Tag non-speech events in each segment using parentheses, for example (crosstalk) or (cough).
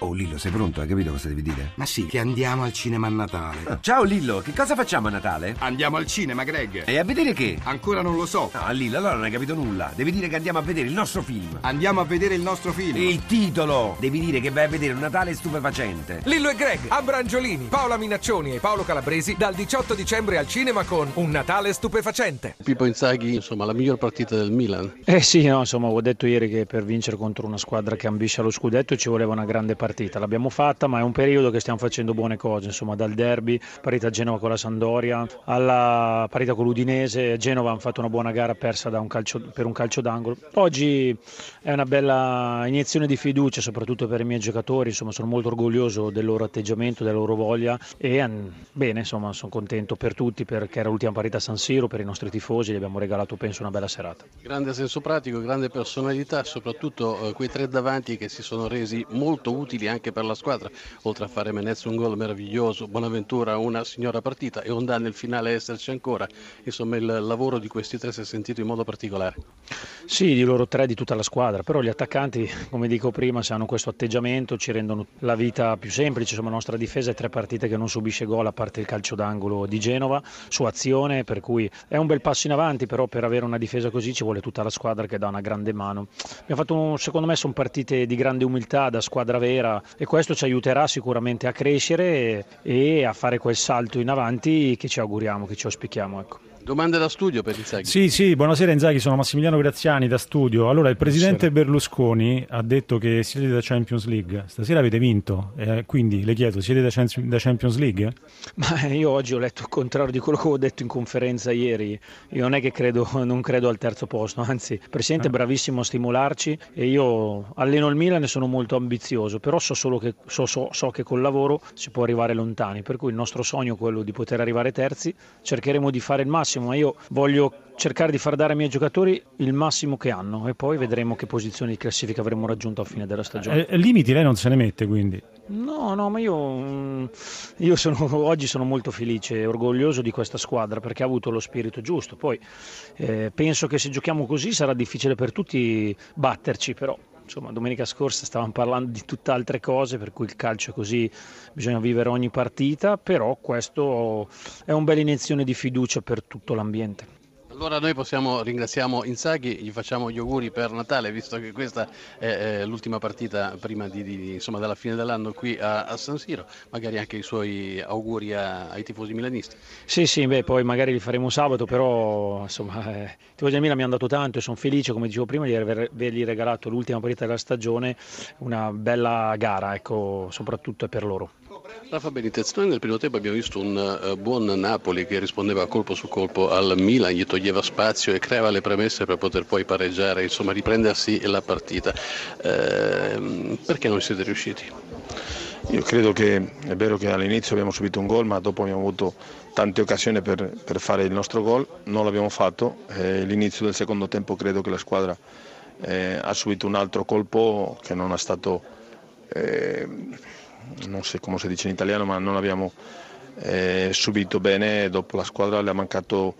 Oh Lillo, sei pronto? Hai capito cosa devi dire? Ma sì, che andiamo al cinema a Natale. Ah, (laughs) ciao Lillo, che cosa facciamo a Natale? Andiamo al cinema, Greg. E a vedere che? Ancora non lo so. No, Lillo, allora non hai capito nulla. Devi dire che andiamo a vedere il nostro film. Andiamo a vedere il nostro film. Il titolo! Devi dire che vai a vedere un Natale stupefacente. Lillo e Greg, Abrangiolini, Paola Minaccioni e Paolo Calabresi dal 18 dicembre al cinema con Un Natale stupefacente. Pippo Inzaghi, insomma, la miglior partita del Milan. Eh sì, no, insomma, ho detto ieri che per vincere contro una squadra che ambisce allo scudetto ci voleva una grande partita. L'abbiamo fatta fatta, ma è un periodo che stiamo facendo buone cose, insomma, dal derby, partita a Genova con la Sandoria, alla partita con l'Udinese, Genova hanno fatto una buona gara persa un calcio, per un calcio d'angolo. Oggi è una bella iniezione di fiducia, soprattutto per i miei giocatori, insomma, sono molto orgoglioso del loro atteggiamento, della loro voglia e bene, insomma, sono contento per tutti perché era l'ultima partita a San Siro, per i nostri tifosi, gli abbiamo regalato penso una bella serata. Grande senso pratico, grande personalità, soprattutto eh, quei tre davanti che si sono resi molto utili anche per la squadra oltre a fare Menez un gol meraviglioso, Bonaventura una signora partita e Ondà nel finale esserci ancora, insomma il lavoro di questi tre si è sentito in modo particolare. Sì, di loro tre, di tutta la squadra, però gli attaccanti, come dico prima, se hanno questo atteggiamento ci rendono la vita più semplice, insomma la nostra difesa è tre partite che non subisce gol a parte il calcio d'angolo di Genova su azione, per cui è un bel passo in avanti, però per avere una difesa così ci vuole tutta la squadra che dà una grande mano. Abbiamo fatto, secondo me, sono partite di grande umiltà da squadra vera e questo ci aiuterà sicuramente a crescere e, a fare quel salto in avanti che ci auguriamo, che ci auspichiamo. Ecco. Domande da studio per Inzaghi. Sì, sì, buonasera Inzaghi, sono Massimiliano Graziani da studio. Allora, il presidente buonasera. Berlusconi ha detto che siete da Champions League. Stasera avete vinto, eh, quindi le chiedo, siete da, da, Champions League? Ma io oggi ho letto il contrario di quello che ho detto in conferenza ieri. Io non è che credo, non credo al terzo posto, anzi, il presidente è bravissimo a stimolarci e io alleno il Milan e sono molto ambizioso, però so solo che, so, so, so che col lavoro si può arrivare lontani, per cui il nostro sogno è quello di poter arrivare terzi, cercheremo di fare il massimo massimo, ma io voglio cercare di far dare ai miei giocatori il massimo che hanno e poi vedremo che posizioni di classifica avremo raggiunto a fine della stagione. Eh, limiti lei non se ne mette quindi? No, no, ma io, mm, io sono, (laughs) oggi sono molto felice e orgoglioso di questa squadra perché ha avuto lo spirito giusto. Poi eh, penso che se giochiamo così sarà difficile per tutti batterci, però insomma, domenica scorsa stavamo parlando di tutt'altre cose, per cui il calcio è così, bisogna vivere ogni partita, però questo è un bella iniezione di fiducia per tutto l'ambiente. Allora noi possiamo, ringraziamo Inzaghi, gli facciamo gli auguri per Natale, visto che questa è, l'ultima partita prima di, di, insomma, della fine dell'anno qui a, a, San Siro, magari anche i suoi auguri a, ai tifosi milanisti. Sì, sì, beh, poi magari li faremo sabato, però insomma, eh, i tifosi del Milan mi hanno dato tanto e sono felice, come dicevo prima, di avergli regalato l'ultima partita della stagione, una bella gara, ecco, soprattutto per loro. Rafa Benitez, noi nel primo tempo abbiamo visto un uh, buon Napoli che rispondeva colpo su colpo al Milan, gli toglieva spazio e creava le premesse per poter poi pareggiare, insomma riprendersi la partita. Uh, perché non siete riusciti? Io credo che è vero che all'inizio abbiamo subito un gol, ma dopo abbiamo avuto tante occasioni per, per fare il nostro gol, non l'abbiamo fatto. Eh, l'inizio del secondo tempo credo che la squadra eh, ha subito un altro colpo che non è stato eh, non so come si dice in italiano, ma non abbiamo eh, subito bene, dopo la squadra le ha mancato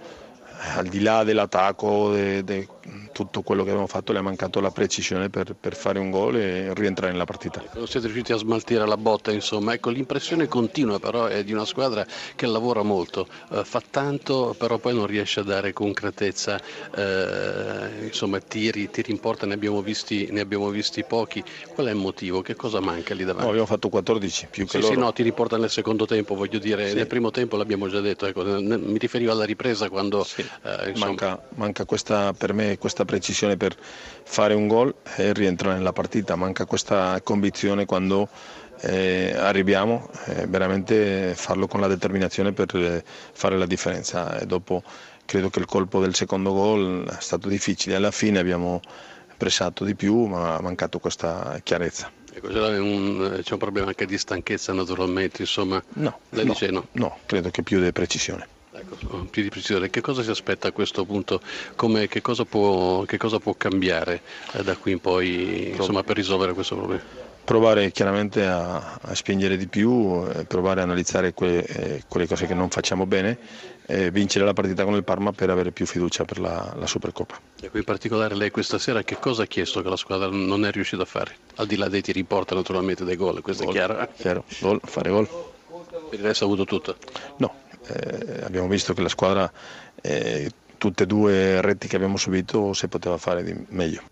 al di là dell'attacco, de, de, tutto quello che abbiamo fatto, le ha mancato la precisione per, per fare un gol e rientrare nella partita. Non siete riusciti a smaltire la botta, insomma. Ecco, l'impressione continua però è di una squadra che lavora molto, eh, fa tanto, però poi non riesce a dare concretezza. Eh, insomma, tiri, tiri in porta ne abbiamo, visti, ne abbiamo, visti, pochi. Qual è il motivo? Che cosa manca lì davanti? No, abbiamo fatto 14 più che sì, loro. Sì, no, tiri in porta nel secondo tempo, voglio dire, sì. nel primo tempo l'abbiamo già detto, ecco, mi riferivo alla ripresa quando... Sì eh, manca, manca questa, per me questa precisione per fare un gol e rientrare nella partita, manca questa convinzione quando eh, arriviamo, eh, veramente farlo con la determinazione per eh, fare la differenza e dopo credo che il colpo del secondo gol è stato difficile, alla fine abbiamo pressato di più ma ha mancato questa chiarezza. C'è, un, c'è un problema anche di stanchezza naturalmente, insomma. No, no, no, no, credo che più di precisione. Più di precisione, che cosa si aspetta a questo punto? Come, che, cosa può, che, cosa può, cambiare eh, da qui in poi insomma, per risolvere questo problema? provare chiaramente a, a spingere di più, eh, provare a analizzare que, eh, quelle cose che non facciamo bene e vincere la partita con il Parma per avere più fiducia per la, la Supercoppa. Ecco, in particolare lei questa sera che cosa ha chiesto che la squadra non è riuscita a fare? Al di là dei tiri in porta naturalmente dei gol, questo Gol, è chiaro. chiaro, gol, fare gol. Per il resto ha avuto tutto. No, eh, abbiamo visto che la squadra, eh, tutte e due reti che abbiamo subito, se poteva fare di meglio.